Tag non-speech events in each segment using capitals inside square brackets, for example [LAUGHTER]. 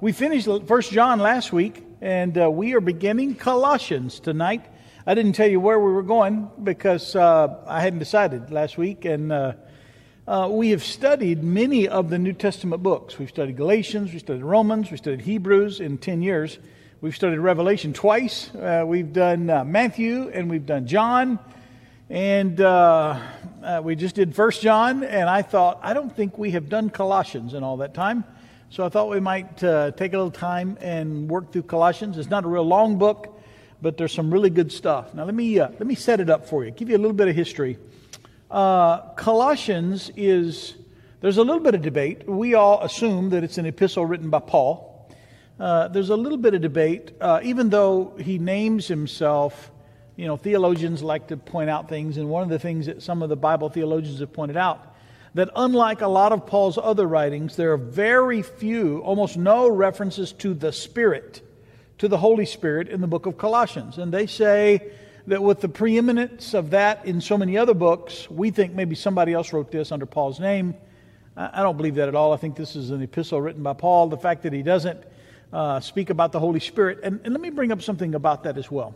we finished First John last week, and uh, we are beginning Colossians tonight. I didn't tell you where we were going because uh, I hadn't decided last week, and uh, uh, we have studied many of the New Testament books. We've studied Galatians, we studied Romans, we studied Hebrews in 10 years. We've studied Revelation twice. Uh, we've done uh, Matthew, and we've done John. And uh, uh, we just did First John, and I thought, I don't think we have done Colossians in all that time. So I thought we might uh, take a little time and work through Colossians. It's not a real long book, but there's some really good stuff. Now let me uh, let me set it up for you. Give you a little bit of history. Uh, Colossians is there's a little bit of debate. We all assume that it's an epistle written by Paul. Uh, there's a little bit of debate, even though he names himself you know, theologians like to point out things, and one of the things that some of the Bible theologians have pointed out that unlike a lot of Paul's other writings, there are very few, almost no references to the Spirit, to the Holy Spirit in the book of Colossians. And they say that with the preeminence of that in so many other books, we think maybe somebody else wrote this under Paul's name. I don't believe that at all. I think this is an epistle written by Paul. The fact that he doesn't uh, speak about the Holy Spirit. And, and let me bring up something about that as well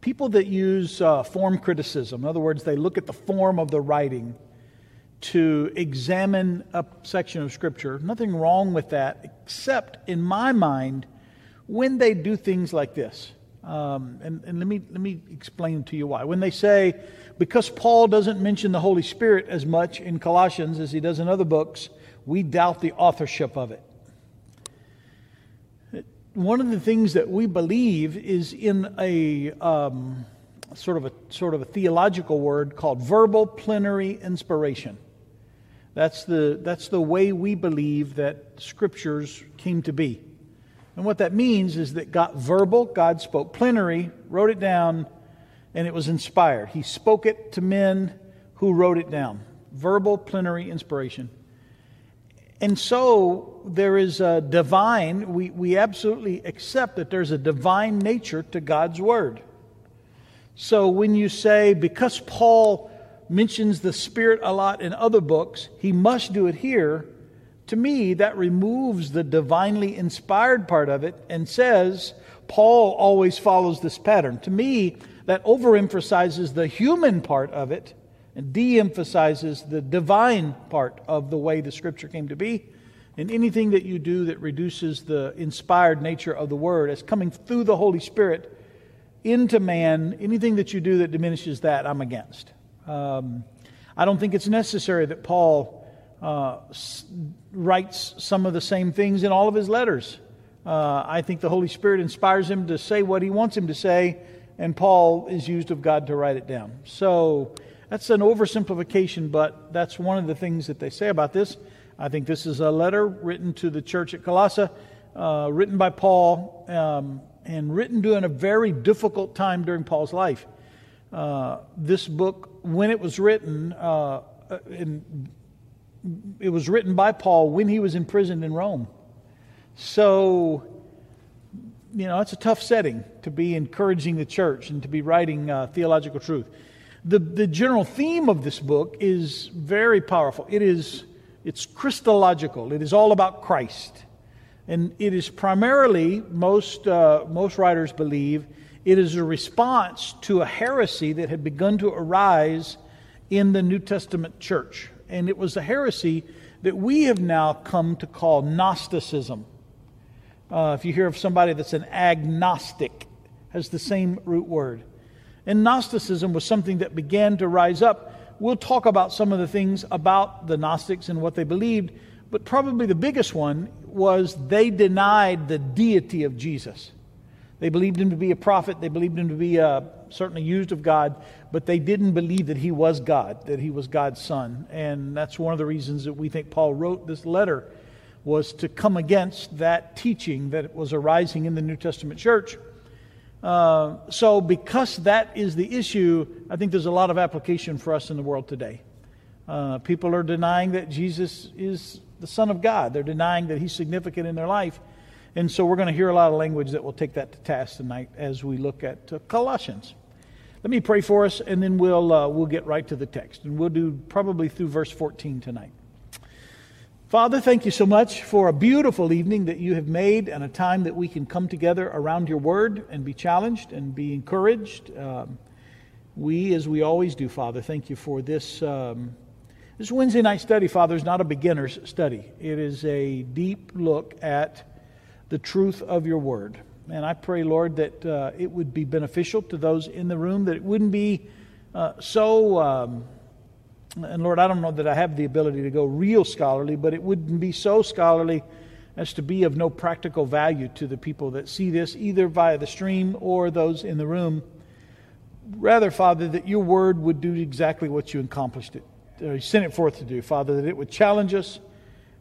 people that use uh, form criticism, in other words, they look at the form of the writing to examine a section of Scripture, nothing wrong with that, except in my mind, when they do things like this. Um, and, and let, me, let me explain to you why. When they say, because Paul doesn't mention the Holy Spirit as much in Colossians as he does in other books, we doubt the authorship of it one of the things that we believe is in a um, sort of a sort of a theological word called verbal plenary inspiration. That's the that's the way we believe that scriptures came to be. And what that means is that God verbal, God spoke plenary, wrote it down, and it was inspired. He spoke it to men who wrote it down. Verbal plenary inspiration. And so there is a divine, we, we absolutely accept that there's a divine nature to God's Word. So when you say, because Paul mentions the Spirit a lot in other books, he must do it here, to me, that removes the divinely inspired part of it and says, Paul always follows this pattern. To me, that overemphasizes the human part of it and de emphasizes the divine part of the way the scripture came to be. And anything that you do that reduces the inspired nature of the word as coming through the Holy Spirit into man, anything that you do that diminishes that, I'm against. Um, I don't think it's necessary that Paul uh, writes some of the same things in all of his letters. Uh, I think the Holy Spirit inspires him to say what he wants him to say, and Paul is used of God to write it down. So that's an oversimplification, but that's one of the things that they say about this. I think this is a letter written to the church at Colossae, uh, written by Paul, um, and written during a very difficult time during Paul's life. Uh, this book, when it was written, uh, in, it was written by Paul when he was imprisoned in Rome. So, you know, it's a tough setting to be encouraging the church and to be writing uh, theological truth. The, the general theme of this book is very powerful. It is it's Christological. It is all about Christ. And it is primarily, most, uh, most writers believe, it is a response to a heresy that had begun to arise in the New Testament church. And it was a heresy that we have now come to call Gnosticism. Uh, if you hear of somebody that's an agnostic, has the same root word. And Gnosticism was something that began to rise up. We'll talk about some of the things about the Gnostics and what they believed, but probably the biggest one was they denied the deity of Jesus. They believed him to be a prophet, they believed him to be uh, certainly used of God, but they didn't believe that he was God, that he was God's son. And that's one of the reasons that we think Paul wrote this letter was to come against that teaching that was arising in the New Testament church. Uh, so, because that is the issue, I think there's a lot of application for us in the world today. Uh, people are denying that Jesus is the Son of God, they're denying that He's significant in their life. And so, we're going to hear a lot of language that will take that to task tonight as we look at uh, Colossians. Let me pray for us, and then we'll, uh, we'll get right to the text. And we'll do probably through verse 14 tonight. Father, thank you so much for a beautiful evening that you have made and a time that we can come together around your word and be challenged and be encouraged. Um, we, as we always do, Father, thank you for this. Um, this Wednesday night study, Father, is not a beginner's study. It is a deep look at the truth of your word. And I pray, Lord, that uh, it would be beneficial to those in the room, that it wouldn't be uh, so. Um, and Lord, I don't know that I have the ability to go real scholarly, but it wouldn't be so scholarly as to be of no practical value to the people that see this, either via the stream or those in the room. Rather, Father, that your word would do exactly what you accomplished it, you sent it forth to do, Father, that it would challenge us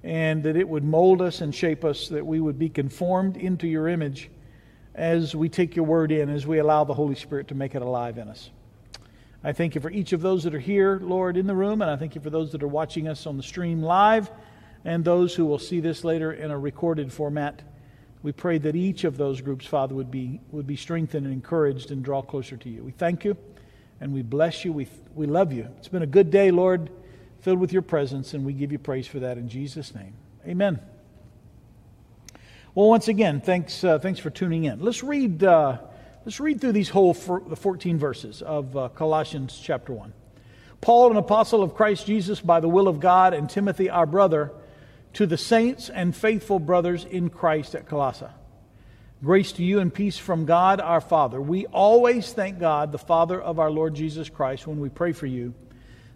and that it would mold us and shape us, that we would be conformed into your image as we take your word in, as we allow the Holy Spirit to make it alive in us. I thank you for each of those that are here, Lord, in the room, and I thank you for those that are watching us on the stream live and those who will see this later in a recorded format. We pray that each of those groups, Father, would be, would be strengthened and encouraged and draw closer to you. We thank you and we bless you. We, we love you. It's been a good day, Lord, filled with your presence, and we give you praise for that in Jesus' name. Amen. Well, once again, thanks, uh, thanks for tuning in. Let's read. Uh, Let's read through these whole the 14 verses of uh, Colossians chapter 1. Paul, an apostle of Christ Jesus by the will of God, and Timothy, our brother, to the saints and faithful brothers in Christ at Colossae. Grace to you and peace from God our Father. We always thank God, the Father of our Lord Jesus Christ, when we pray for you,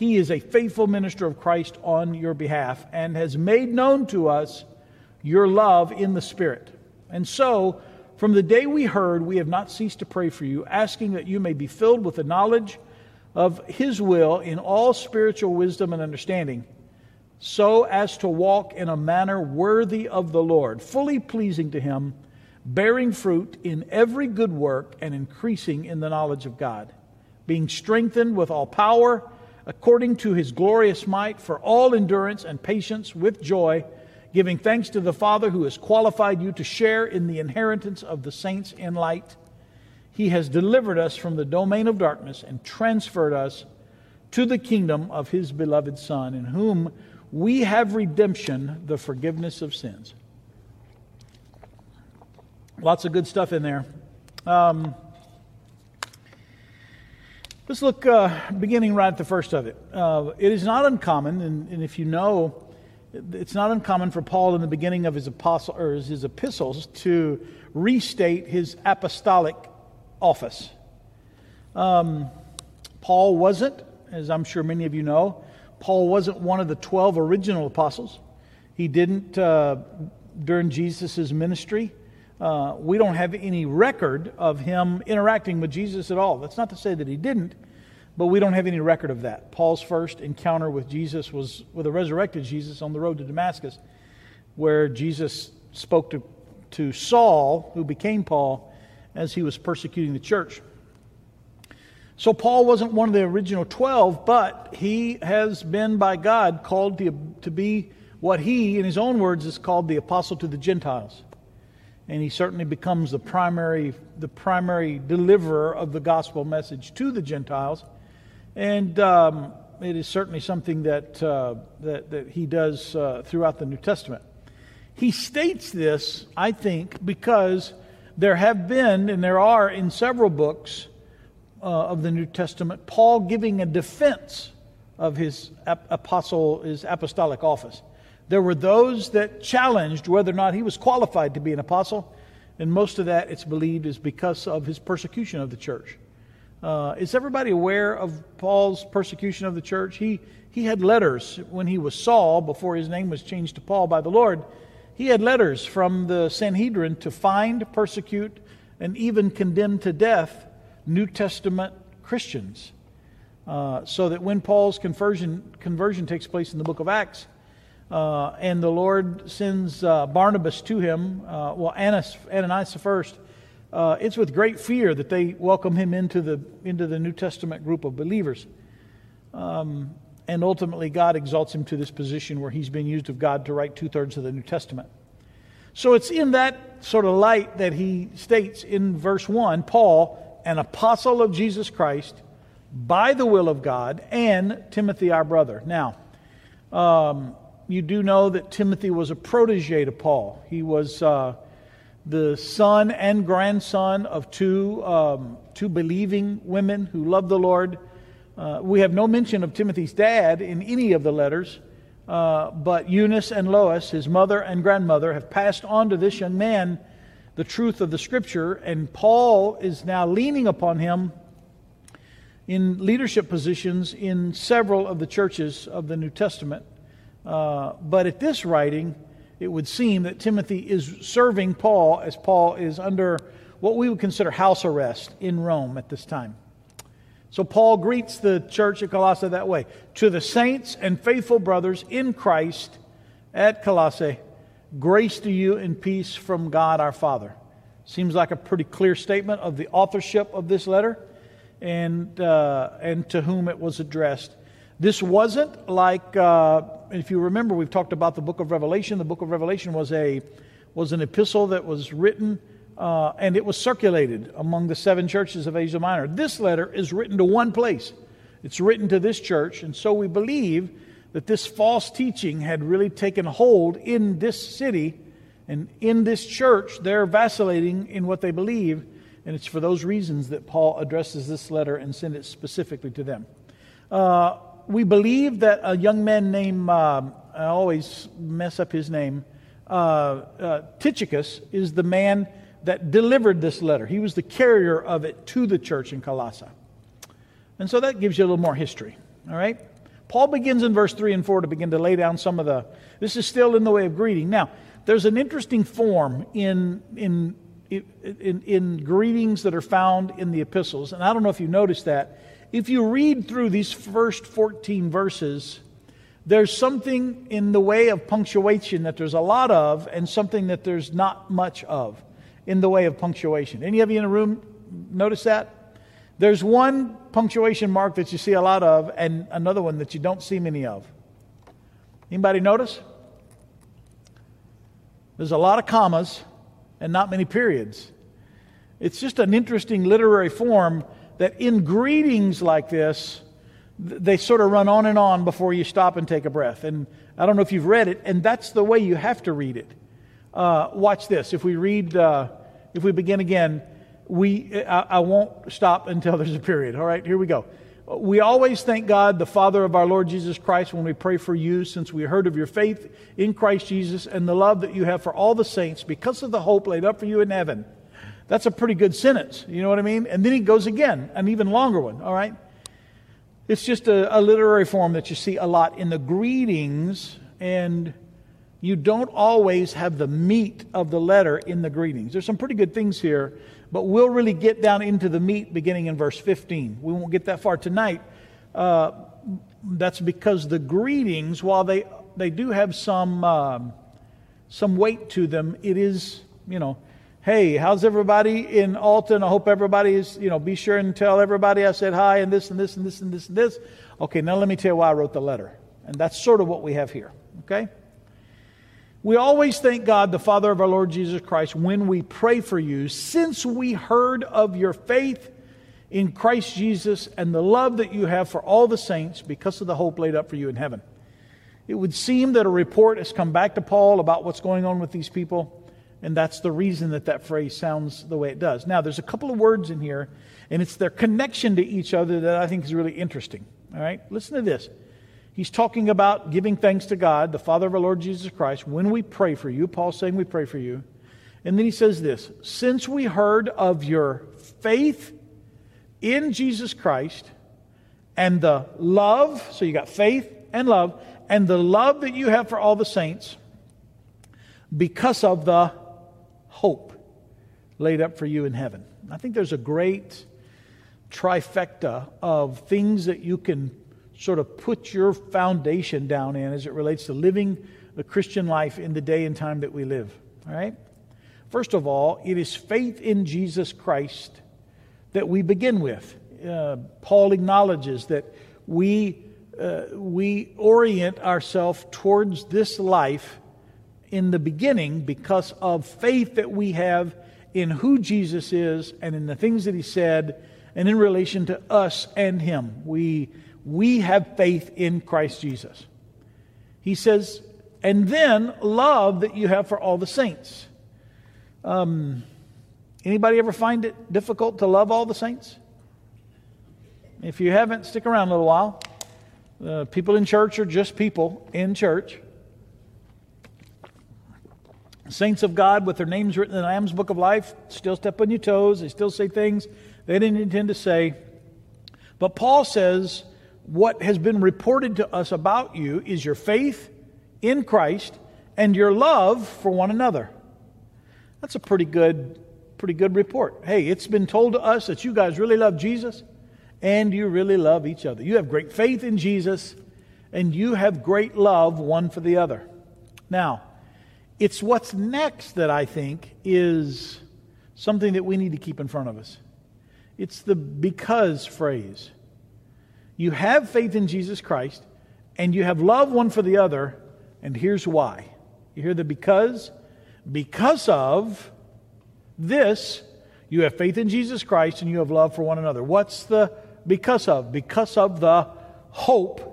he is a faithful minister of Christ on your behalf and has made known to us your love in the Spirit. And so, from the day we heard, we have not ceased to pray for you, asking that you may be filled with the knowledge of His will in all spiritual wisdom and understanding, so as to walk in a manner worthy of the Lord, fully pleasing to Him, bearing fruit in every good work and increasing in the knowledge of God, being strengthened with all power according to His glorious might for all endurance and patience with joy giving thanks to the Father who has qualified you to share in the inheritance of the saints in light. He has delivered us from the domain of darkness and transferred us to the kingdom of his beloved Son, in whom we have redemption, the forgiveness of sins. Lots of good stuff in there. Um, let's look, uh, beginning right at the first of it. Uh, it is not uncommon, and, and if you know, it's not uncommon for Paul in the beginning of his apostle or his epistles to restate his apostolic office. Um, Paul wasn't, as I'm sure many of you know, Paul wasn't one of the 12 original apostles. He didn't uh, during Jesus' ministry. Uh, we don't have any record of him interacting with Jesus at all. That's not to say that he didn't, but we don't have any record of that. Paul's first encounter with Jesus was with a resurrected Jesus on the road to Damascus, where Jesus spoke to, to Saul, who became Paul, as he was persecuting the church. So Paul wasn't one of the original 12, but he has been by God called to, to be what he, in his own words, is called the apostle to the Gentiles. And he certainly becomes the primary, the primary deliverer of the gospel message to the Gentiles. And um, it is certainly something that, uh, that, that, he does uh, throughout the New Testament. He states this, I think, because there have been, and there are in several books uh, of the New Testament, Paul giving a defense of his apostle, his apostolic office. There were those that challenged whether or not he was qualified to be an apostle, and most of that, it's believed, is because of his persecution of the church. Uh, is everybody aware of Paul's persecution of the church? He, he had letters when he was Saul, before his name was changed to Paul by the Lord. He had letters from the Sanhedrin to find, persecute, and even condemn to death New Testament Christians. Uh, so that when Paul's conversion, conversion takes place in the book of Acts, Uh, and the Lord sends uh, Barnabas to him. Uh, well, Annas, Ananias first. Uh, it's with great fear that they welcome him into the, into the New Testament group of believers. Um, and ultimately, God exalts him to this position where he's been used of God to write two thirds of the New Testament. So it's in that sort of light that he states in verse 1 Paul, an apostle of Jesus Christ, by the will of God, and Timothy, our brother. Now, um, you do know that Timothy was a protege to Paul. He was uh, the son and grandson of two, um, two believing women who loved the Lord. Uh, we have no mention of Timothy's dad in any of the letters, uh, but Eunice and Lois, his mother and grandmother, have passed on to this young man the truth of the Scripture, and Paul is now leaning upon him in leadership positions in several of the churches of the New Testament. Uh, but at this writing, it would seem that Timothy is serving Paul as Paul is under what we would consider house arrest in Rome at this time. So Paul greets the church at Colossae that way. To the saints and faithful brothers in Christ at Colossae, grace to you and peace from God our Father. Seems like a pretty clear statement of the authorship of this letter and, uh, and to whom it was addressed. This wasn't like, uh, if you remember, we've talked about the book of Revelation. The book of Revelation was, a, was an epistle that was written uh, and it was circulated among the seven churches of Asia Minor. This letter is written to one place. It's written to this church, and so we believe that this false teaching had really taken hold in this city and in this church. They're vacillating in what they believe, and it's for those reasons that Paul addresses this letter and sends it specifically to them. Uh, we believe that a young man named, uh, I always mess up his name, uh, uh, Tychicus, is the man that delivered this letter. He was the carrier of it to the church in Colossae. And so that gives you a little more history. All right? Paul begins in verse 3 and 4 to begin to lay down some of the. This is still in the way of greeting. Now, there's an interesting form in, in, in, in greetings that are found in the epistles. And I don't know if you noticed that. If you read through these first 14 verses, there's something in the way of punctuation that there's a lot of, and something that there's not much of in the way of punctuation. Any of you in the room notice that? There's one punctuation mark that you see a lot of, and another one that you don't see many of. Anybody notice? There's a lot of commas and not many periods. It's just an interesting literary form that in greetings like this, they sort of run on and on before you stop and take a breath. And I don't know if you've read it, and that's the way you have to read it. Uh, watch this. If we read, uh, if we begin again, we, I, I won't stop until [LAUGHS] there's a period. All right, here we go. We always thank God, the Father of our Lord Jesus Christ, when we pray for you, since we heard of your faith in Christ Jesus and the love that you have for all the saints because of the hope laid up for you in heaven. That's a pretty good sentence. You know what I mean? And then he goes again, an even longer one. All right? It's just a, a literary form that you see a lot in the greetings and you don't always have the meat of the letter in the greetings. There's some pretty good things here, but we'll really get down into the meat beginning in verse 15. We won't get that far tonight. Uh, that's because the greetings, while they, they do have some, um, some weight to them, it is, you know, hey, how's everybody in Alton? I hope everybody is, you know, be sure and tell everybody I said hi and this and this and this and this and this. Okay, now let me tell you why I wrote the letter. And that's sort of what we have here, okay? We always thank God, the Father of our Lord Jesus Christ, when we pray for you, since we heard of your faith in Christ Jesus and the love that you have for all the saints because of the hope laid up for you in heaven. It would seem that a report has come back to Paul about what's going on with these people, and that's the reason that that phrase sounds the way it does. Now, there's a couple of words in here, and it's their connection to each other that I think is really interesting. All right? Listen to this. He's talking about giving thanks to God, the Father of our Lord Jesus Christ, when we pray for you. Paul's saying we pray for you. And then he says this Since we heard of your faith in Jesus Christ and the love, so you got faith and love, and the love that you have for all the saints because of the hope laid up for you in heaven. I think there's a great trifecta of things that you can sort of put your foundation down in as it relates to living the Christian life in the day and time that we live. All right? First of all, it is faith in Jesus Christ that we begin with. Uh, Paul acknowledges that we, uh, we orient ourselves towards this life in the beginning because of faith that we have in who Jesus is and in the things that he said and in relation to us and him. We, we have faith in Christ Jesus. He says, and then love that you have for all the saints. Um, anybody ever find it difficult to love all the saints? If you haven't, stick around a little while. Uh, people in church are just people in church. Saints of God with their names written in the Lamb's Book of Life still step on your toes. They still say things they didn't intend to say. But Paul says what has been reported to us about you is your faith in Christ and your love for one another. That's a pretty good, pretty good report. Hey, it's been told to us that you guys really love Jesus and you really love each other. You have great faith in Jesus and you have great love one for the other. Now, it's what's next that I think is something that we need to keep in front of us. It's the because phrase. You have faith in Jesus Christ and you have love one for the other, and here's why. You hear the because? Because of this, you have faith in Jesus Christ and you have love for one another. What's the because of? Because of the hope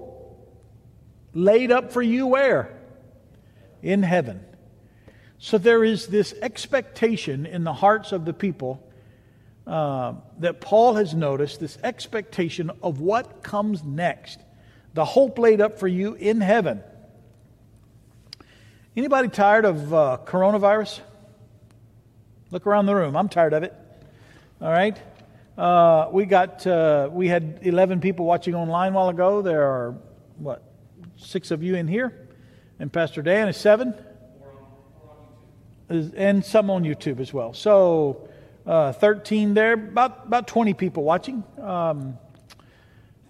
laid up for you where? In heaven. So there is this expectation in the hearts of the people uh, that Paul has noticed, this expectation of what comes next, the hope laid up for you in heaven. Anybody tired of uh, coronavirus? Look around the room. I'm tired of it. All right. Uh, we got uh, we had 11 people watching online a while ago. There are what six of you in here, and Pastor Dan is seven and some on YouTube as well. So, uh, 13 there, about, about 20 people watching. Um,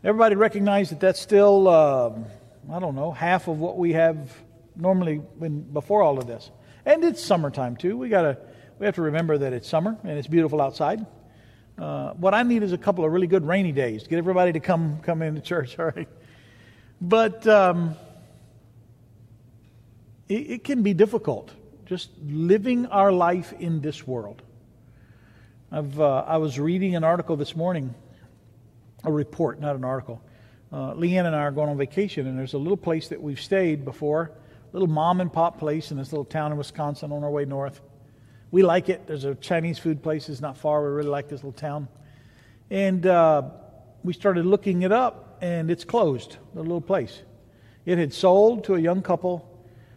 everybody recognize that that's still, uh, I don't know, half of what we have normally when, before all of this. And it's summertime too. We gotta, we have to remember that it's summer and it's beautiful outside. Uh, what I need is a couple of really good rainy days to get everybody to come come into church. [LAUGHS] All right, but um, it, it can be difficult just living our life in this world. I've, uh, I was reading an article this morning, a report, not an article. Uh, Leanne and I are going on vacation, and there's a little place that we've stayed before, a little mom and pop place in this little town in Wisconsin on our way north. We like it. There's a Chinese food place, it's not far. We really like this little town. And uh, we started looking it up, and it's closed, the little place. It had sold to a young couple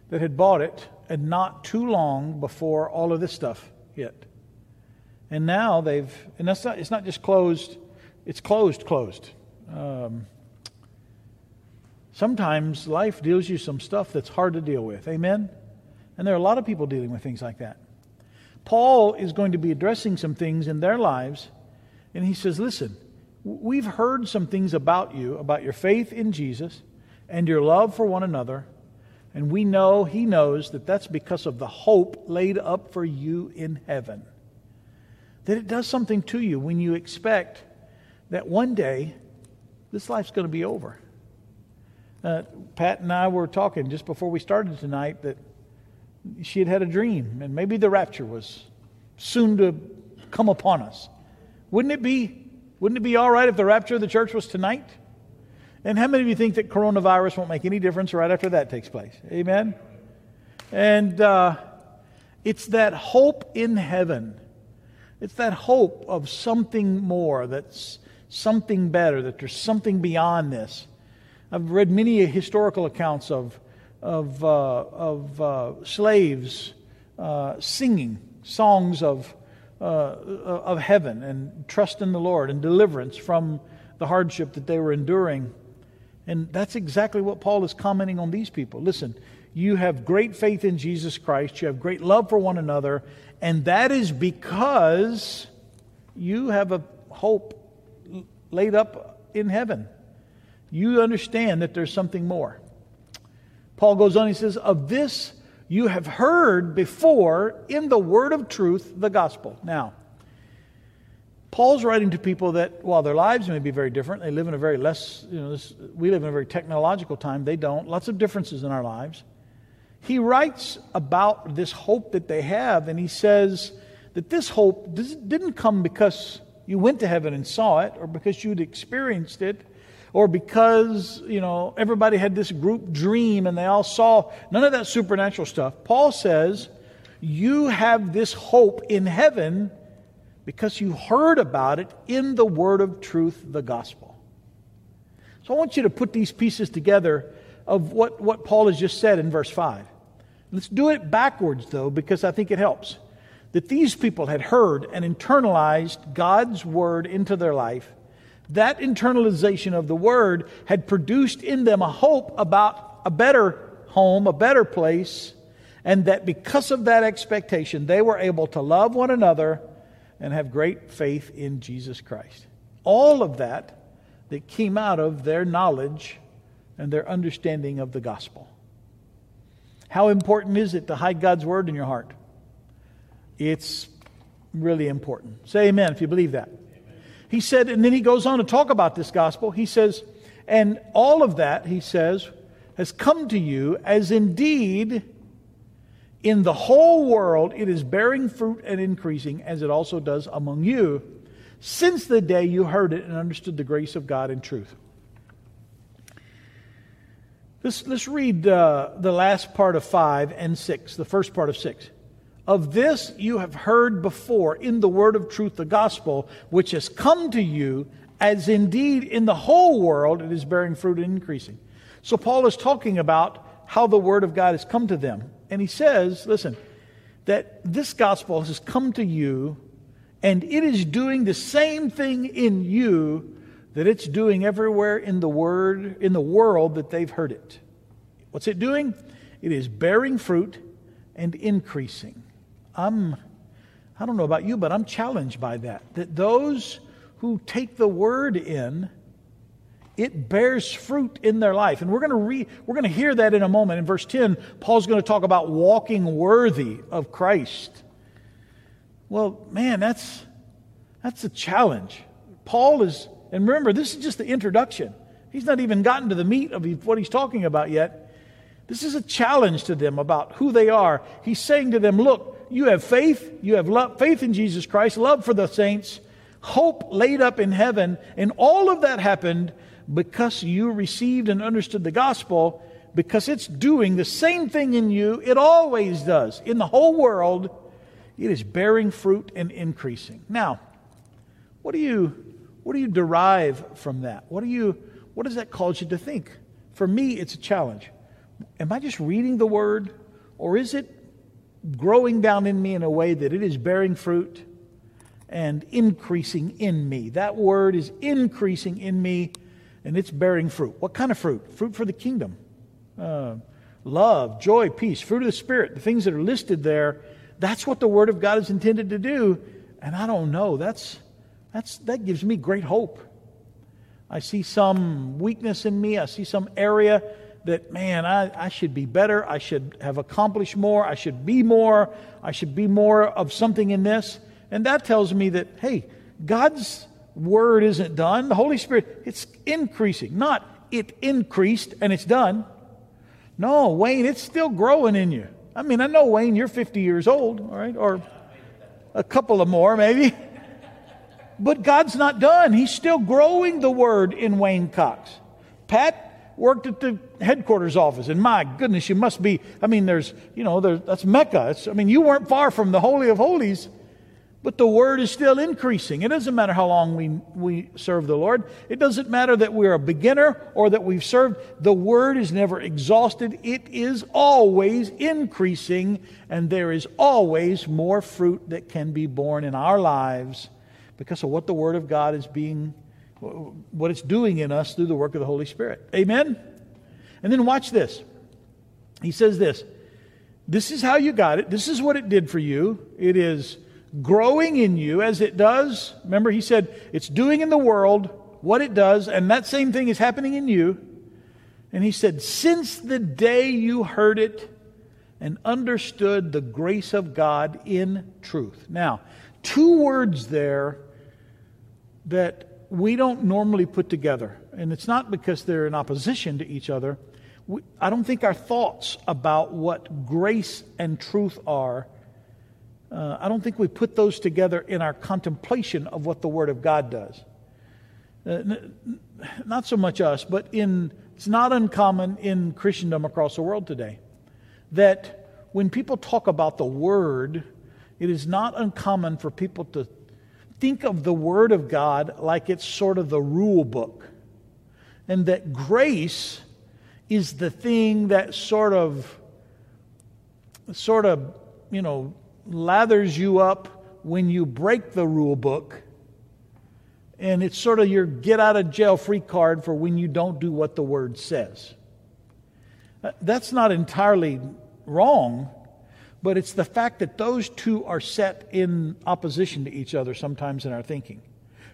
that had bought it and not too long before all of this stuff hit. And now they've, and that's not, it's not just closed, it's closed, closed. Um, sometimes life deals you some stuff that's hard to deal with. Amen? And there are a lot of people dealing with things like that. Paul is going to be addressing some things in their lives, and he says, Listen, we've heard some things about you, about your faith in Jesus and your love for one another and we know, he knows, that that's because of the hope laid up for you in heaven. That it does something to you when you expect that one day this life's going to be over. Uh, Pat and I were talking just before we started tonight that she had had a dream, and maybe the rapture was soon to come upon us. Wouldn't it be, wouldn't it be all right if the rapture of the church was tonight? And how many of you think that coronavirus won't make any difference right after that takes place? Amen? And uh, it's that hope in heaven. It's that hope of something more, that's something better, that there's something beyond this. I've read many historical accounts of, of, uh, of uh, slaves uh, singing songs of, uh, of heaven and trust in the Lord and deliverance from the hardship that they were enduring. And that's exactly what Paul is commenting on these people. Listen, you have great faith in Jesus Christ, you have great love for one another, and that is because you have a hope laid up in heaven. You understand that there's something more. Paul goes on, he says, Of this you have heard before in the word of truth, the gospel. Now, Paul's writing to people that, while their lives may be very different, they live in a very less, you know, this, we live in a very technological time. They don't. Lots of differences in our lives. He writes about this hope that they have, and he says that this hope didn't come because you went to heaven and saw it, or because you'd experienced it, or because, you know, everybody had this group dream and they all saw none of that supernatural stuff. Paul says, you have this hope in heaven because you heard about it in the word of truth, the gospel. So I want you to put these pieces together of what, what Paul has just said in verse 5. Let's do it backwards, though, because I think it helps. That these people had heard and internalized God's word into their life. That internalization of the word had produced in them a hope about a better home, a better place, and that because of that expectation, they were able to love one another and have great faith in Jesus Christ. All of that that came out of their knowledge and their understanding of the gospel. How important is it to hide God's word in your heart? It's really important. Say amen if you believe that. He said, and then he goes on to talk about this gospel. He says, and all of that, he says, has come to you as indeed in the whole world, it is bearing fruit and increasing, as it also does among you, since the day you heard it and understood the grace of God in truth. Let's, let's read uh, the last part of 5 and 6, the first part of 6. Of this you have heard before in the word of truth, the gospel, which has come to you, as indeed in the whole world it is bearing fruit and increasing. So Paul is talking about how the word of God has come to them. And he says, listen, that this gospel has come to you and it is doing the same thing in you that it's doing everywhere in the word in the world that they've heard it. What's it doing? It is bearing fruit and increasing. I'm I don't know about you, but I'm challenged by that. That those who take the word in it bears fruit in their life. And we're going to read, we're going to hear that in a moment. In verse 10, Paul's going to talk about walking worthy of Christ. Well, man, that's that's a challenge. Paul is, and remember, this is just the introduction. He's not even gotten to the meat of what he's talking about yet. This is a challenge to them about who they are. He's saying to them, look, you have faith, you have love, faith in Jesus Christ, love for the saints, hope laid up in heaven, and all of that happened because you received and understood the gospel, because it's doing the same thing in you it always does. In the whole world, it is bearing fruit and increasing. Now, what do you what do you derive from that? What do you what does that cause you to think? For me, it's a challenge. Am I just reading the word or is it growing down in me in a way that it is bearing fruit and increasing in me? That word is increasing in me and it's bearing fruit. What kind of fruit? Fruit for the kingdom. Uh, love, joy, peace, fruit of the Spirit, the things that are listed there. That's what the Word of God is intended to do. And I don't know. That's, that's, that gives me great hope. I see some weakness in me. I see some area that, man, I, I should be better. I should have accomplished more. I should be more. I should be more of something in this. And that tells me that, hey, God's word isn't done. The Holy Spirit, it's increasing. Not it increased and it's done. No, Wayne, it's still growing in you. I mean, I know, Wayne, you're 50 years old, all right, or a couple of more maybe. [LAUGHS] But God's not done. He's still growing the word in Wayne Cox. Pat worked at the headquarters office, and my goodness, you must be. I mean, there's, you know, there's, that's Mecca. It's, I mean, you weren't far from the Holy of Holies. But the word is still increasing. It doesn't matter how long we, we serve the Lord. It doesn't matter that we're a beginner or that we've served. The word is never exhausted. It is always increasing, and there is always more fruit that can be borne in our lives because of what the word of God is being, what it's doing in us through the work of the Holy Spirit. Amen? And then watch this. He says this This is how you got it. This is what it did for you. It is growing in you as it does. Remember, he said it's doing in the world what it does, and that same thing is happening in you. And he said, Since the day you heard it and understood the grace of God in truth. Now, two words there that we don't normally put together. And it's not because they're in opposition to each other. We, I don't think our thoughts about what grace and truth are, uh, I don't think we put those together in our contemplation of what the Word of God does. Uh, not so much us, but in, it's not uncommon in Christendom across the world today that when people talk about the Word, it is not uncommon for people to think of the Word of God like it's sort of the rule book, and that grace is the thing that sort of, sort of, you know, lathers you up when you break the rule book. And it's sort of your get out of jail free card for when you don't do what the word says. Uh, that's not entirely wrong, but it's the fact that those two are set in opposition to each other sometimes in our thinking.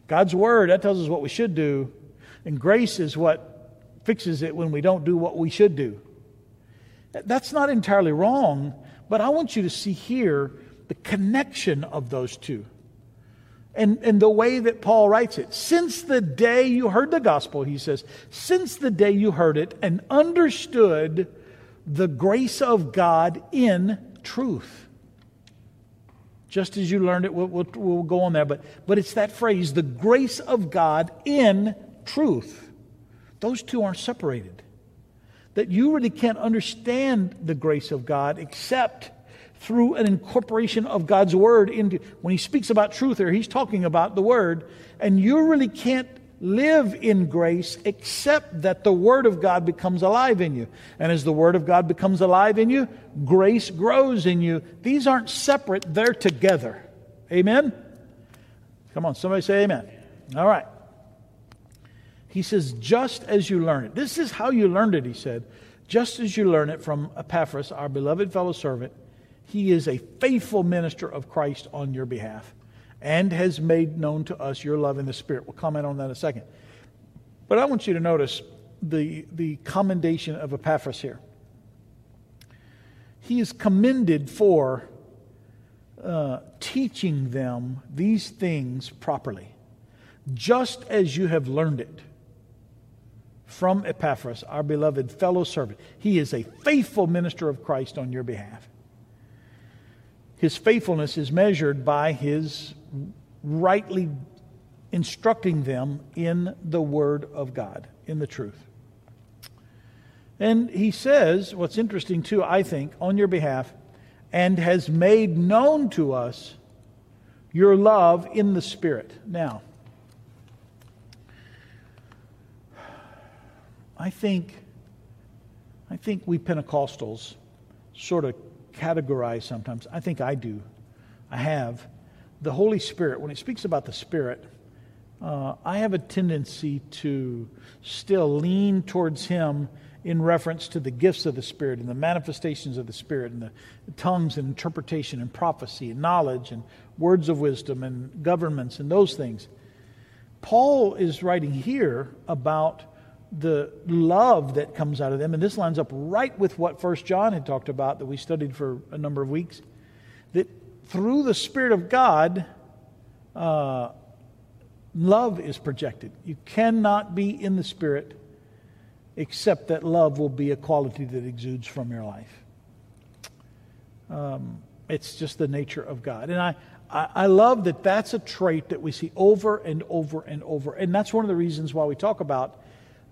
God's word, that tells us what we should do, and grace is what fixes it when we don't do what we should do. That's not entirely wrong, but I want you to see here the connection of those two. And, and the way that Paul writes it. Since the day you heard the gospel, he says, since the day you heard it and understood the grace of God in truth. Just as you learned it, we'll, we'll, we'll, go on there. But, but it's that phrase, the grace of God in truth. Those two aren't separated. That you really can't understand the grace of God except through an incorporation of God's word into when he speaks about truth here, he's talking about the word, and you really can't live in grace except that the Word of God becomes alive in you. And as the Word of God becomes alive in you, grace grows in you. These aren't separate, they're together. Amen? Come on, somebody say amen. All right. He says, just as you learn it. This is how you learned it, he said. Just as you learn it from Epaphras, our beloved fellow servant, he is a faithful minister of Christ on your behalf and has made known to us your love in the Spirit. We'll comment on that in a second. But I want you to notice the, the commendation of Epaphras here. He is commended for uh, teaching them these things properly, just as you have learned it from Epaphras, our beloved fellow servant. He is a faithful minister of Christ on your behalf. His faithfulness is measured by his rightly instructing them in the Word of God, in the truth. And he says, what's interesting too, I think, on your behalf, and has made known to us your love in the Spirit. Now, I think, I think we Pentecostals sort of categorize sometimes. I think I do. I have the Holy Spirit, when it speaks about the Spirit, uh, I have a tendency to still lean towards Him in reference to the gifts of the Spirit and the manifestations of the Spirit and the tongues and interpretation and prophecy and knowledge and words of wisdom and governments and those things. Paul is writing here about the love that comes out of them, and this lines up right with what First John had talked about that we studied for a number of weeks. That through the Spirit of God, uh, love is projected. You cannot be in the Spirit except that love will be a quality that exudes from your life. Um, it's just the nature of God. And I, I, I love that that's a trait that we see over and over and over. And that's one of the reasons why we talk about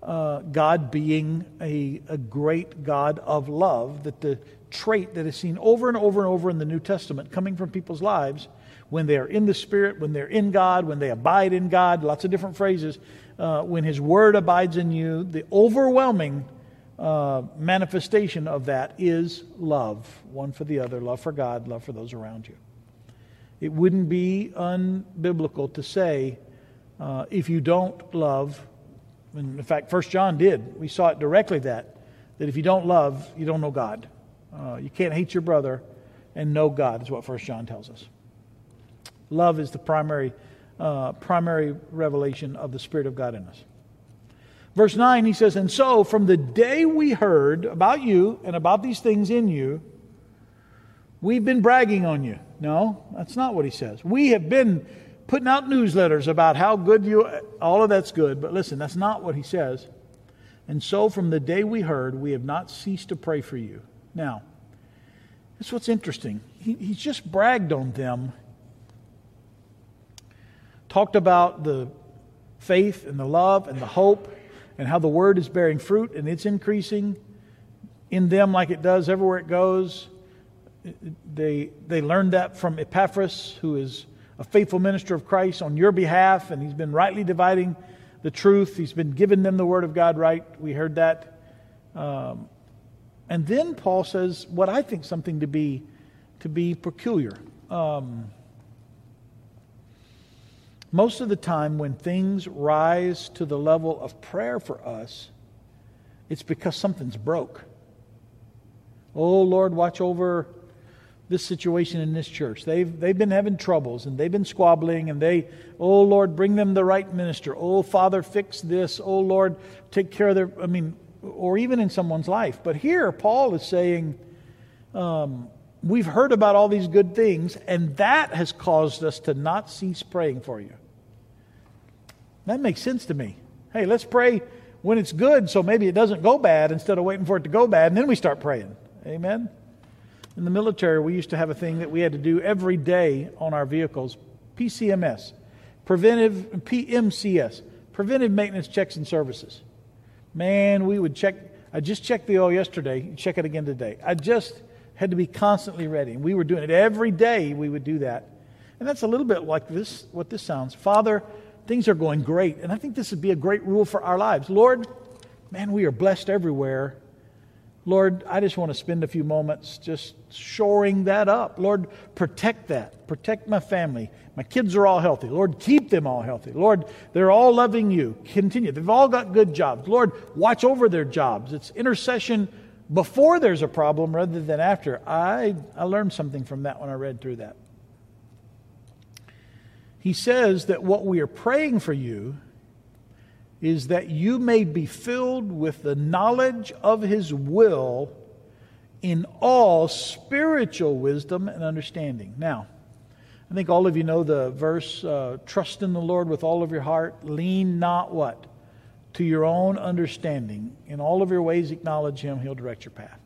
uh, God being a, a great God of love, that the trait that is seen over and over and over in the New Testament coming from people's lives when they are in the Spirit, when they're in God, when they abide in God, lots of different phrases. Uh, when His Word abides in you, the overwhelming uh, manifestation of that is love, one for the other, love for God, love for those around you. It wouldn't be unbiblical to say, uh, if you don't love, in fact, First John did. We saw it directly that that if you don't love, you don't know God. Uh, you can't hate your brother and know God, is what First John tells us. Love is the primary, uh, primary revelation of the Spirit of God in us. Verse 9, he says, And so from the day we heard about you and about these things in you, we've been bragging on you. No, that's not what he says. We have been putting out newsletters about how good you all of that's good, but listen, that's not what he says. And so from the day we heard, we have not ceased to pray for you. Now, that's what's interesting. He, he's just bragged on them, talked about the faith and the love and the hope and how the word is bearing fruit and it's increasing in them like it does everywhere it goes. They, they learned that from Epaphras, who is a faithful minister of Christ on your behalf, and he's been rightly dividing the truth. He's been giving them the word of God right. We heard that. Um, and then Paul says what I think something to be to be peculiar. Um, most of the time, when things rise to the level of prayer for us, it's because something's broke. Oh, Lord, watch over this situation in this church. They've, they've been having troubles and they've been squabbling and they, oh Lord, bring them the right minister. Oh Father, fix this. Oh Lord, take care of their, I mean, or even in someone's life. But here, Paul is saying, um, we've heard about all these good things and that has caused us to not cease praying for you. That makes sense to me. Hey, let's pray when it's good so maybe it doesn't go bad instead of waiting for it to go bad and then we start praying. Amen. In the military, we used to have a thing that we had to do every day on our vehicles PCMS, preventive, PMCS, preventive maintenance checks and services. Man, we would check. I just checked the oil yesterday, check it again today. I just had to be constantly ready. And we were doing it every day, we would do that. And that's a little bit like this, what this sounds. Father, things are going great. And I think this would be a great rule for our lives. Lord, man, we are blessed everywhere. Lord, I just want to spend a few moments just shoring that up. Lord, protect that. Protect my family. My kids are all healthy. Lord, keep them all healthy. Lord, they're all loving you. Continue. They've all got good jobs. Lord, watch over their jobs. It's intercession before there's a problem rather than after. I, I learned something from that when I read through that. He says that what we are praying for you is that you may be filled with the knowledge of his will in all spiritual wisdom and understanding. Now, I think all of you know the verse uh, trust in the Lord with all of your heart, lean not what? To your own understanding. In all of your ways, acknowledge him, he'll direct your path.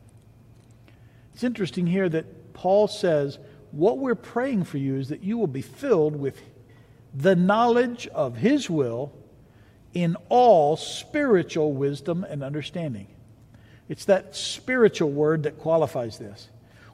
It's interesting here that Paul says, What we're praying for you is that you will be filled with the knowledge of his will in all spiritual wisdom and understanding. It's that spiritual word that qualifies this.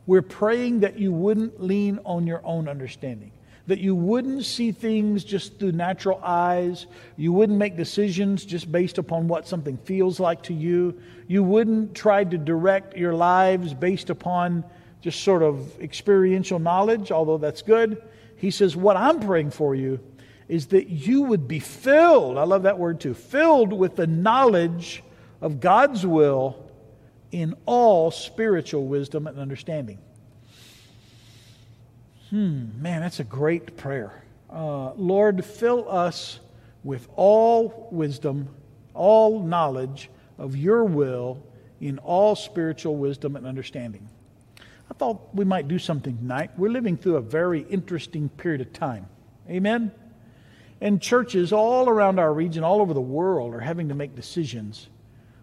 We're praying that you wouldn't lean on your own understanding, that you wouldn't see things just through natural eyes, you wouldn't make decisions just based upon what something feels like to you, you wouldn't try to direct your lives based upon just sort of experiential knowledge, although that's good. He says, What I'm praying for you is that you would be filled, I love that word too, filled with the knowledge of God's will in all spiritual wisdom and understanding. Hmm, man, that's a great prayer. Uh, Lord, fill us with all wisdom, all knowledge of your will in all spiritual wisdom and understanding. I thought we might do something tonight. We're living through a very interesting period of time. Amen? And churches all around our region, all over the world, are having to make decisions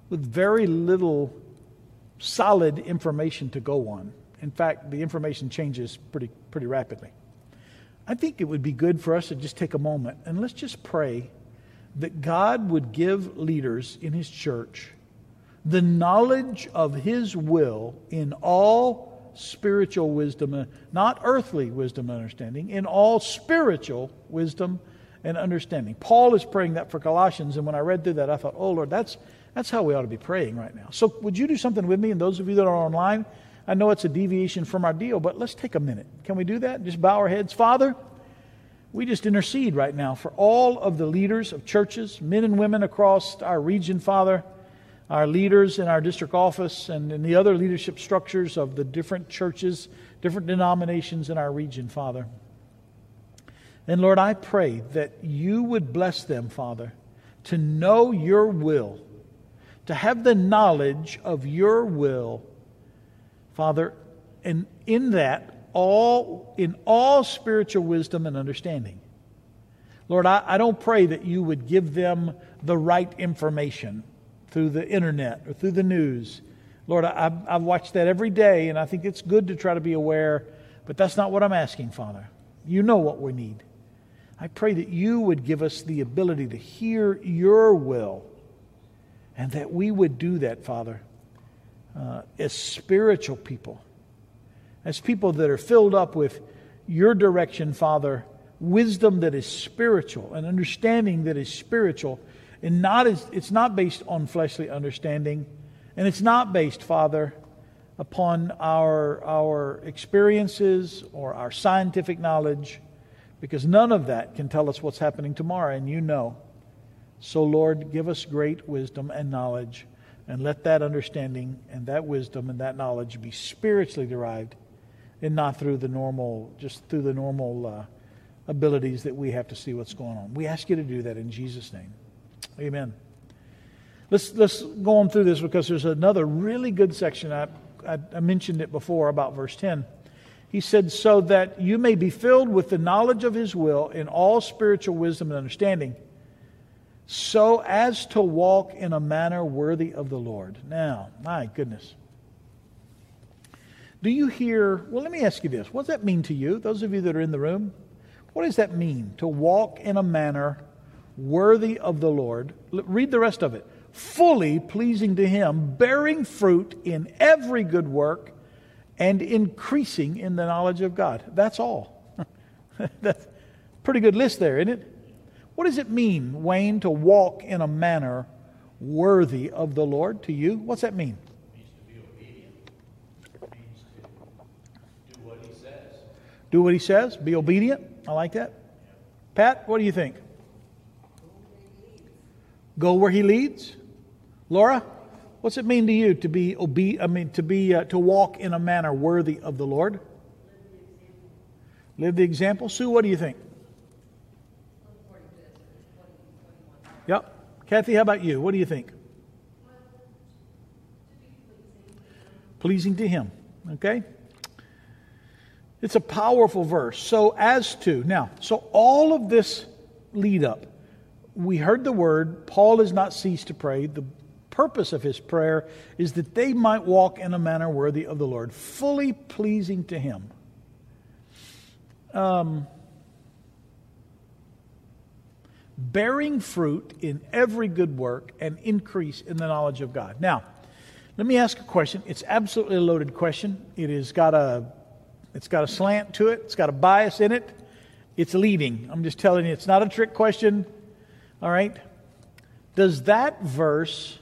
with very little solid information to go on. In fact, the information changes pretty, pretty rapidly. I think it would be good for us to just take a moment and let's just pray that God would give leaders in His church the knowledge of His will in all spiritual wisdom, not earthly wisdom and understanding, in all spiritual wisdom and understanding. Paul is praying that for Colossians, and when I read through that, I thought, oh Lord, that's, that's how we ought to be praying right now. So would you do something with me, and those of you that are online? I know it's a deviation from our deal, but let's take a minute. Can we do that? Just bow our heads. Father, we just intercede right now for all of the leaders of churches, men and women across our region, Father, our leaders in our district office, and in the other leadership structures of the different churches, different denominations in our region, Father. And Lord, I pray that you would bless them, Father, to know your will, to have the knowledge of your will, Father, and in that, all in all spiritual wisdom and understanding. Lord, I, I don't pray that you would give them the right information through the internet or through the news. Lord, I, I've watched that every day, and I think it's good to try to be aware, but that's not what I'm asking, Father. You know what we need. I pray that you would give us the ability to hear your will and that we would do that, Father, uh, as spiritual people, as people that are filled up with your direction, Father, wisdom that is spiritual, and understanding that is spiritual, and not as, it's not based on fleshly understanding, and it's not based, Father, upon our, our experiences or our scientific knowledge, because none of that can tell us what's happening tomorrow, and you know. So, Lord, give us great wisdom and knowledge, and let that understanding and that wisdom and that knowledge be spiritually derived, and not through the normal, just through the normal uh, abilities that we have to see what's going on. We ask you to do that in Jesus' name. Amen. Let's, let's go on through this because there's another really good section. I, I, I mentioned it before about verse 10. He said, So that you may be filled with the knowledge of his will in all spiritual wisdom and understanding, so as to walk in a manner worthy of the Lord. Now, my goodness. Do you hear? Well, let me ask you this. What does that mean to you, those of you that are in the room? What does that mean to walk in a manner worthy of the Lord? Read the rest of it. Fully pleasing to Him, bearing fruit in every good work, and increasing in the knowledge of God. That's all. [LAUGHS] That's pretty good list there, isn't it? What does it mean, Wayne, to walk in a manner worthy of the Lord to you? What's that mean? Means to be obedient. Means to do what he says. Do what he says, be obedient. I like that. Pat, what do you think? Go where he leads. Laura, what's it mean to you to be obe- I mean to be uh, to walk in a manner worthy of the Lord? Live the example. Sue, what do you think? Yep. Kathy, how about you? What do you think? Pleasing to him. Okay? It's a powerful verse. So, as to, now, so all of this lead up, we heard the word, Paul has not ceased to pray. The purpose of his prayer is that they might walk in a manner worthy of the Lord, fully pleasing to him. Um, bearing fruit in every good work and increase in the knowledge of God. Now, let me ask a question. It's absolutely a loaded question. It has got a it's got a slant to it, it's got a bias in it. It's leading. I'm just telling you, it's not a trick question. All right? Does that verse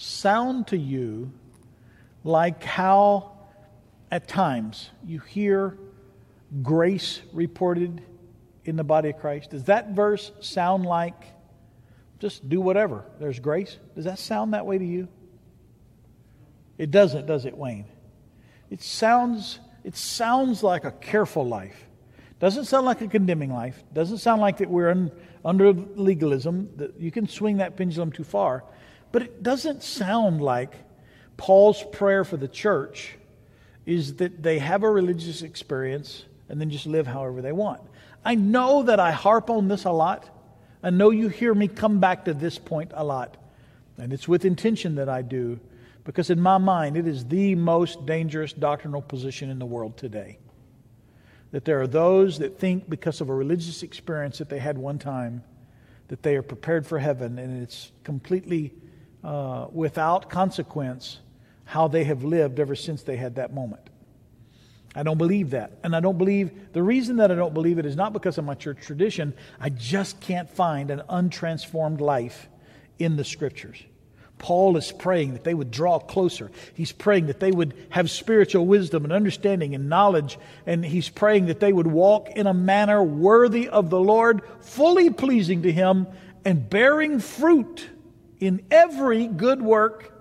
sound to you like how at times you hear grace reported in the body of Christ? Does that verse sound like just do whatever? There's grace? Does that sound that way to you? It doesn't, does it, Wayne? It sounds it sounds like a careful life. Doesn't sound like a condemning life. Doesn't sound like that we're in, under legalism, that you can swing that pendulum too far. But it doesn't sound like Paul's prayer for the church is that they have a religious experience and then just live however they want. I know that I harp on this a lot. I know you hear me come back to this point a lot. And it's with intention that I do. Because in my mind, it is the most dangerous doctrinal position in the world today. That there are those that think because of a religious experience that they had one time, that they are prepared for heaven, and it's completely uh, without consequence how they have lived ever since they had that moment. I don't believe that. And I don't believe, the reason that I don't believe it is not because of my church tradition. I just can't find an untransformed life in the scriptures. Paul is praying that they would draw closer. He's praying that they would have spiritual wisdom and understanding and knowledge. And he's praying that they would walk in a manner worthy of the Lord, fully pleasing to him, and bearing fruit in every good work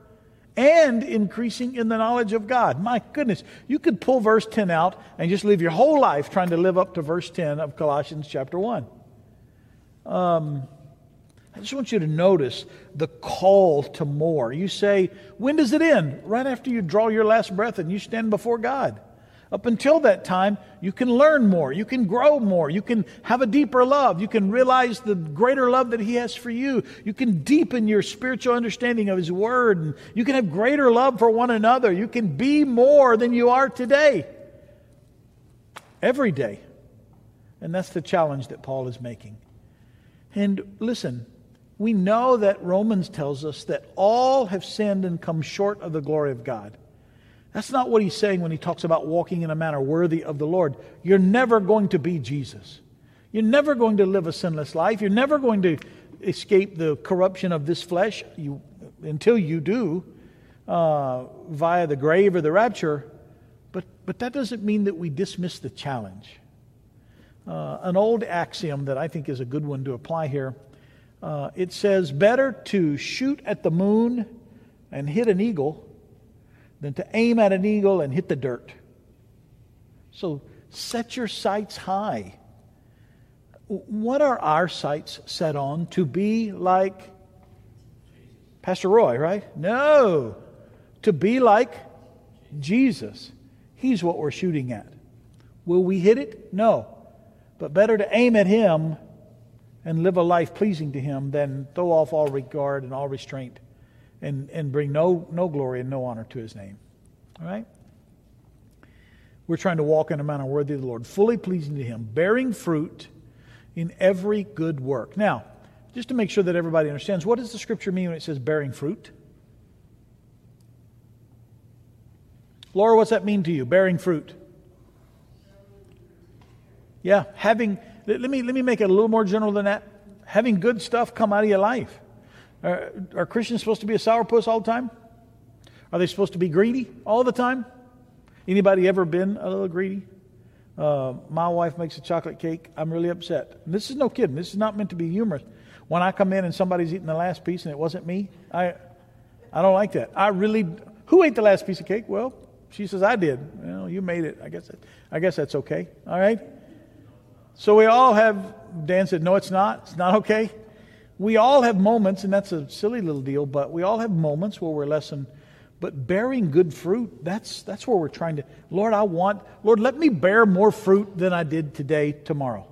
and increasing in the knowledge of God. My goodness, you could pull verse 10 out and just live your whole life trying to live up to verse 10 of Colossians chapter 1. Um, I just want you to notice the call to more. You say, when does it end? Right after you draw your last breath and you stand before God. Up until that time, you can learn more. You can grow more. You can have a deeper love. You can realize the greater love that He has for you. You can deepen your spiritual understanding of His Word. And you can have greater love for one another. You can be more than you are today. Every day. And that's the challenge that Paul is making. And listen, we know that Romans tells us that all have sinned and come short of the glory of God. That's not what he's saying when he talks about walking in a manner worthy of the Lord. You're never going to be Jesus. You're never going to live a sinless life. You're never going to escape the corruption of this flesh you, until you do uh, via the grave or the rapture. But, but that doesn't mean that we dismiss the challenge. Uh, an old axiom that I think is a good one to apply here. Uh, it says, Better to shoot at the moon and hit an eagle than to aim at an eagle and hit the dirt. So set your sights high. What are our sights set on? To be like Pastor Roy, right? No. To be like Jesus. He's what we're shooting at. Will we hit it? No. But better to aim at Him and live a life pleasing to Him than throw off all regard and all restraint and, and bring no, no glory and no honor to his name. All right? We're trying to walk in a manner worthy of the Lord, fully pleasing to him, bearing fruit in every good work. Now, just to make sure that everybody understands, what does the scripture mean when it says bearing fruit? Laura, what's that mean to you? Bearing fruit. Yeah, having, let me, let me make it a little more general than that. Having good stuff come out of your life. Are, are Christians supposed to be a sourpuss all the time? Are they supposed to be greedy all the time? Anybody ever been a little greedy? Uh, my wife makes a chocolate cake. I'm really upset. And this is no kidding. This is not meant to be humorous. When I come in and somebody's eating the last piece and it wasn't me, I, I don't like that. I really. Who ate the last piece of cake? Well, she says I did. Well, you made it. I guess. That, I guess that's okay. All right. So we all have. Dan said, "No, it's not. It's not okay." We all have moments, and that's a silly little deal, but we all have moments where we're less than. But bearing good fruit, that's, that's where we're trying to. Lord, I want, Lord, let me bear more fruit than I did today, tomorrow.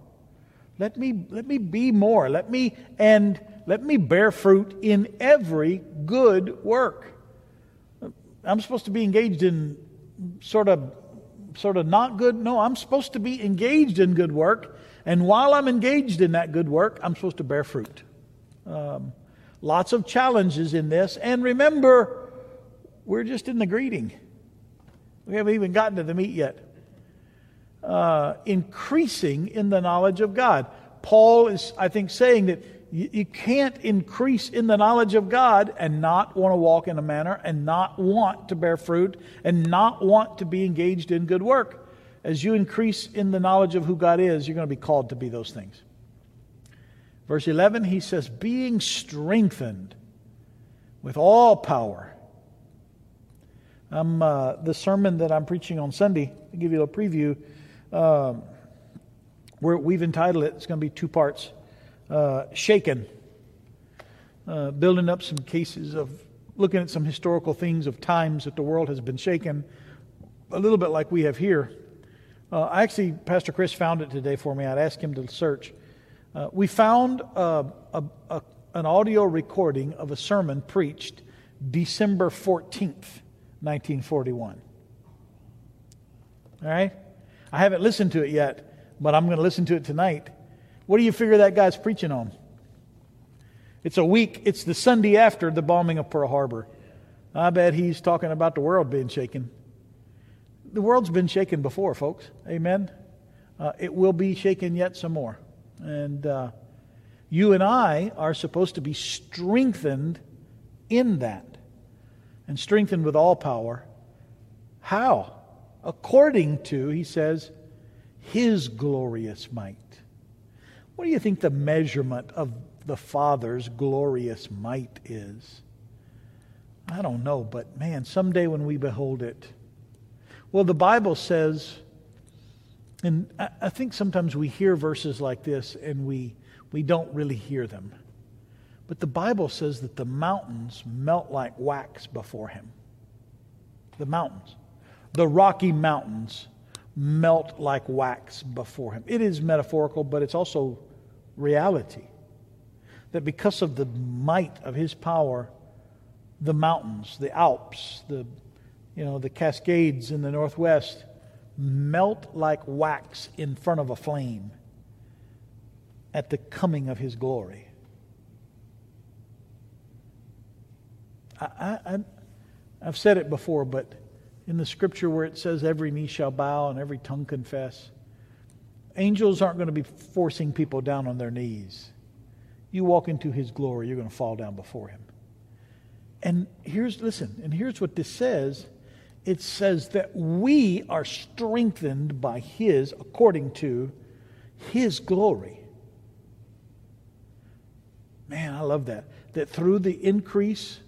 Let me, let me be more. Let me, and let me bear fruit in every good work. I'm supposed to be engaged in sort of, sort of not good. No, I'm supposed to be engaged in good work. And while I'm engaged in that good work, I'm supposed to bear fruit. Um, lots of challenges in this. And remember, we're just in the greeting. We haven't even gotten to the meat yet. Uh, increasing in the knowledge of God. Paul is, I think, saying that you, you can't increase in the knowledge of God and not want to walk in a manner and not want to bear fruit and not want to be engaged in good work. As you increase in the knowledge of who God is, you're going to be called to be those things. Verse 11, he says, being strengthened with all power. Um, uh, the sermon that I'm preaching on Sunday, I'll give you a preview. Um, we've entitled it, it's going to be two parts uh, Shaken. Uh, building up some cases of looking at some historical things of times that the world has been shaken, a little bit like we have here. Uh, actually, Pastor Chris found it today for me. I'd asked him to search. Uh, we found uh, a, a, an audio recording of a sermon preached December 14th, 1941. All right? I haven't listened to it yet, but I'm going to listen to it tonight. What do you figure that guy's preaching on? It's a week, it's the Sunday after the bombing of Pearl Harbor. I bet he's talking about the world being shaken. The world's been shaken before, folks. Amen? Uh, it will be shaken yet some more. And uh, you and I are supposed to be strengthened in that and strengthened with all power. How? According to, he says, his glorious might. What do you think the measurement of the Father's glorious might is? I don't know, but man, someday when we behold it, well, the Bible says and I think sometimes we hear verses like this and we, we don't really hear them. But the Bible says that the mountains melt like wax before him. The mountains. The Rocky Mountains melt like wax before him. It is metaphorical, but it's also reality. That because of the might of his power, the mountains, the Alps, the you know, the Cascades in the northwest melt like wax in front of a flame at the coming of his glory. I, I, I've said it before, but in the scripture where it says every knee shall bow and every tongue confess, angels aren't going to be forcing people down on their knees. You walk into his glory, you're going to fall down before him. And here's, listen, and here's what this says it says that we are strengthened by his, according to his glory. Man, I love that. That through the increase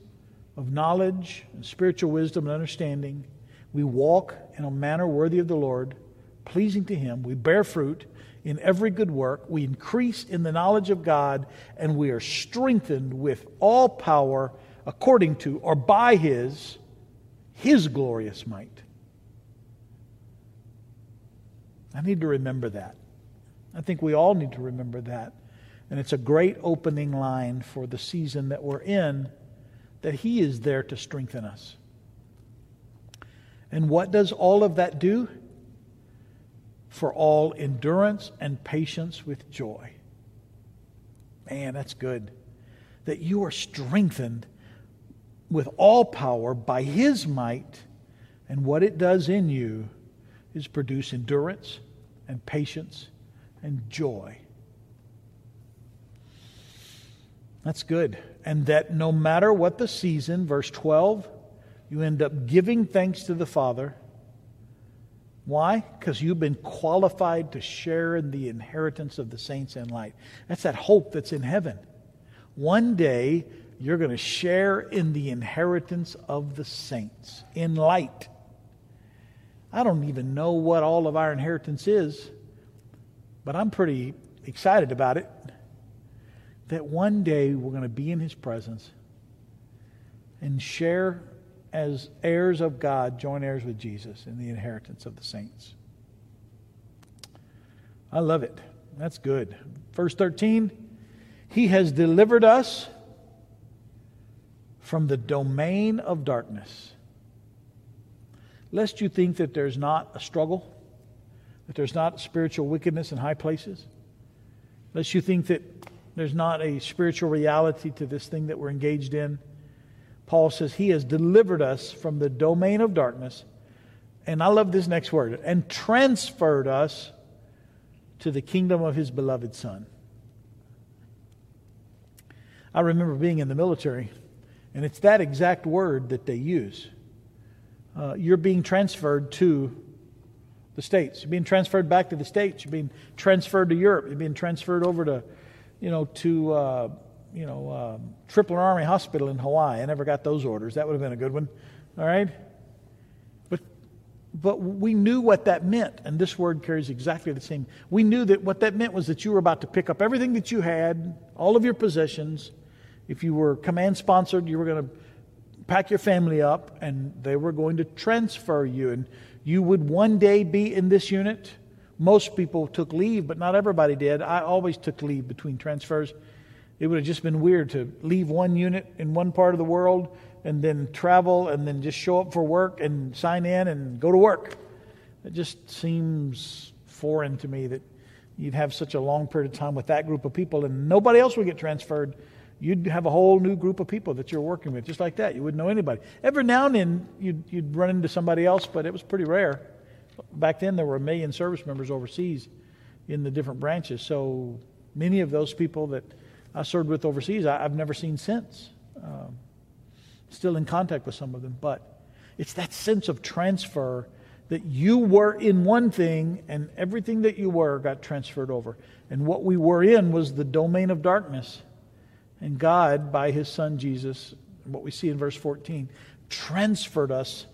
of knowledge and spiritual wisdom and understanding, we walk in a manner worthy of the Lord, pleasing to Him. We bear fruit in every good work. We increase in the knowledge of God, and we are strengthened with all power according to or by His, His glorious might. I need to remember that. I think we all need to remember that. And it's a great opening line for the season that we're in that He is there to strengthen us. And what does all of that do? For all endurance and patience with joy. Man, that's good. That you are strengthened with all power by His might, and what it does in you is produce endurance and patience and joy. That's good. And that no matter what the season, verse 12, you end up giving thanks to the Father. Why? Because you've been qualified to share in the inheritance of the saints in light. That's that hope that's in heaven. One day, you're going to share in the inheritance of the saints in light. I don't even know what all of our inheritance is, but I'm pretty excited about it that one day we're going to be in his presence and share as heirs of God, joint heirs with Jesus in the inheritance of the saints. I love it. That's good. Verse 13 He has delivered us from the domain of darkness. Lest you think that there's not a struggle, that there's not spiritual wickedness in high places, lest you think that there's not a spiritual reality to this thing that we're engaged in. Paul says he has delivered us from the domain of darkness. And I love this next word and transferred us to the kingdom of his beloved Son. I remember being in the military, and it's that exact word that they use. Uh, you're being transferred to the States. You're being transferred back to the States. You're being transferred to Europe. You're being transferred over to you know, to, uh, you know, uh, Tripler Army Hospital in Hawaii. I never got those orders. That would have been a good one. All right? But, but we knew what that meant, and this word carries exactly the same. We knew that what that meant was that you were about to pick up everything that you had, all of your possessions. If you were command sponsored, you were going to pack your family up, and they were going to transfer you. And you would one day be in this unit most people took leave, but not everybody did. I always took leave between transfers. It would have just been weird to leave one unit in one part of the world and then travel and then just show up for work and sign in and go to work. It just seems foreign to me that you'd have such a long period of time with that group of people and nobody else would get transferred. You'd have a whole new group of people that you're working with, just like that. You wouldn't know anybody. Every now and then you'd, you'd run into somebody else, but it was pretty rare. Back then, there were a million service members overseas in the different branches. So many of those people that I served with overseas, I, have never seen since. Um, still in contact with some of them, but it's that sense of transfer that you were in one thing and everything that you were got transferred over. And what we were in was the domain of darkness. And God, by his son Jesus, what we see in verse 14, transferred us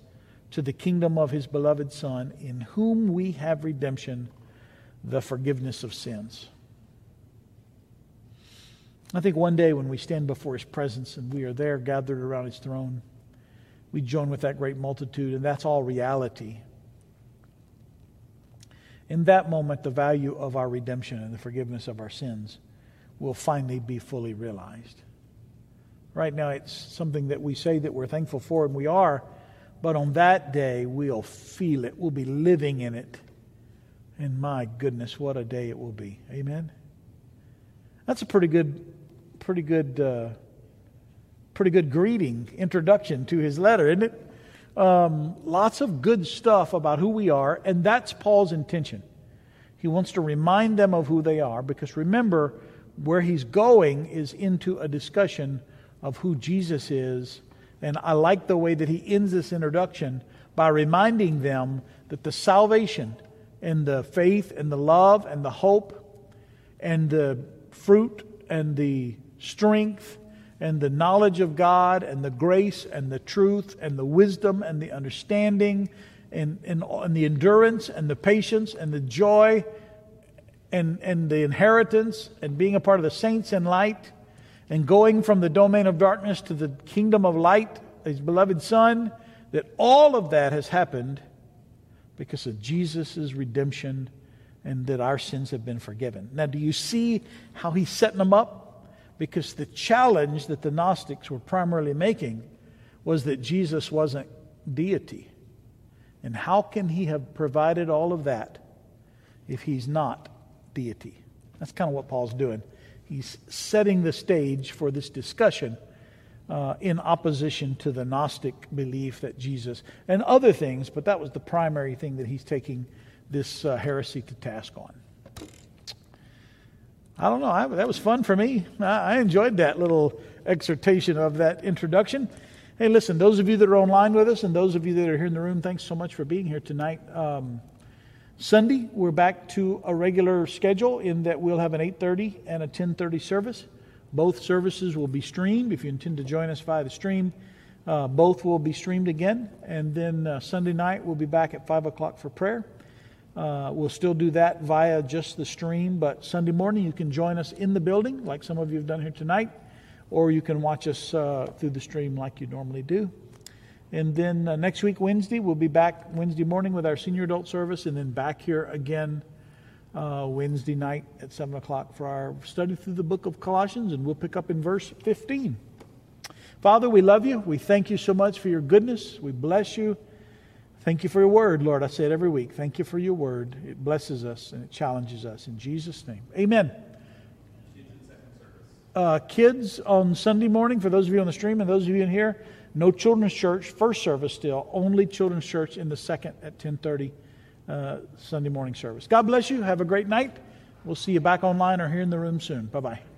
to the kingdom of his beloved Son, in whom we have redemption, the forgiveness of sins. I think one day when we stand before his presence and we are there gathered around his throne, we join with that great multitude, and that's all reality. In that moment, the value of our redemption and the forgiveness of our sins will finally be fully realized. Right now, it's something that we say that we're thankful for, and we are, but on that day, we'll feel it. We'll be living in it. And my goodness, what a day it will be. Amen. That's a pretty good, pretty good, uh, pretty good greeting, introduction to his letter, isn't it? Um, lots of good stuff about who we are, and that's Paul's intention. He wants to remind them of who they are because remember, where he's going is into a discussion of who Jesus is. And I like the way that he ends this introduction by reminding them that the salvation and the faith and the love and the hope and the fruit and the strength and the knowledge of God and the grace and the truth and the wisdom and the understanding and, and, and the endurance and the patience and the joy and, and the inheritance and being a part of the saints in light and going from the domain of darkness to the kingdom of light, his beloved Son, that all of that has happened because of Jesus' redemption and that our sins have been forgiven. Now, do you see how he's setting them up? Because the challenge that the Gnostics were primarily making was that Jesus wasn't deity. And how can he have provided all of that if he's not deity? That's kind of what Paul's doing. He's setting the stage for this discussion uh, in opposition to the Gnostic belief that Jesus, and other things, but that was the primary thing that he's taking this uh, heresy to task on. I don't know. I, that was fun for me. I, I, enjoyed that little exhortation of that introduction. Hey, listen, those of you that are online with us and those of you that are here in the room, thanks so much for being here tonight. Um, Sunday, we're back to a regular schedule in that we'll have an 8:30 and a 10:30 service. Both services will be streamed. If you intend to join us via the stream, uh, both will be streamed again. And then uh, Sunday night, we'll be back at 5 o'clock for prayer. Uh, we'll still do that via just the stream, but Sunday morning, you can join us in the building, like some of you have done here tonight, or you can watch us uh, through the stream like you normally do. And then uh, next week, Wednesday, we'll be back Wednesday morning with our senior adult service, and then back here again uh, Wednesday night at 7 o'clock for our study through the book of Colossians, and we'll pick up in verse 15. Father, we love you. We thank you so much for your goodness. We bless you. Thank you for your word, Lord. I say it every week. Thank you for your word. It blesses us and it challenges us. In Jesus' name. Amen. Uh, kids on Sunday morning, for those of you on the stream and those of you in here, no children's church, first service still, only children's church in the second at 1030 uh, Sunday morning service. God bless you. Have a great night. We'll see you back online or here in the room soon. Bye bye.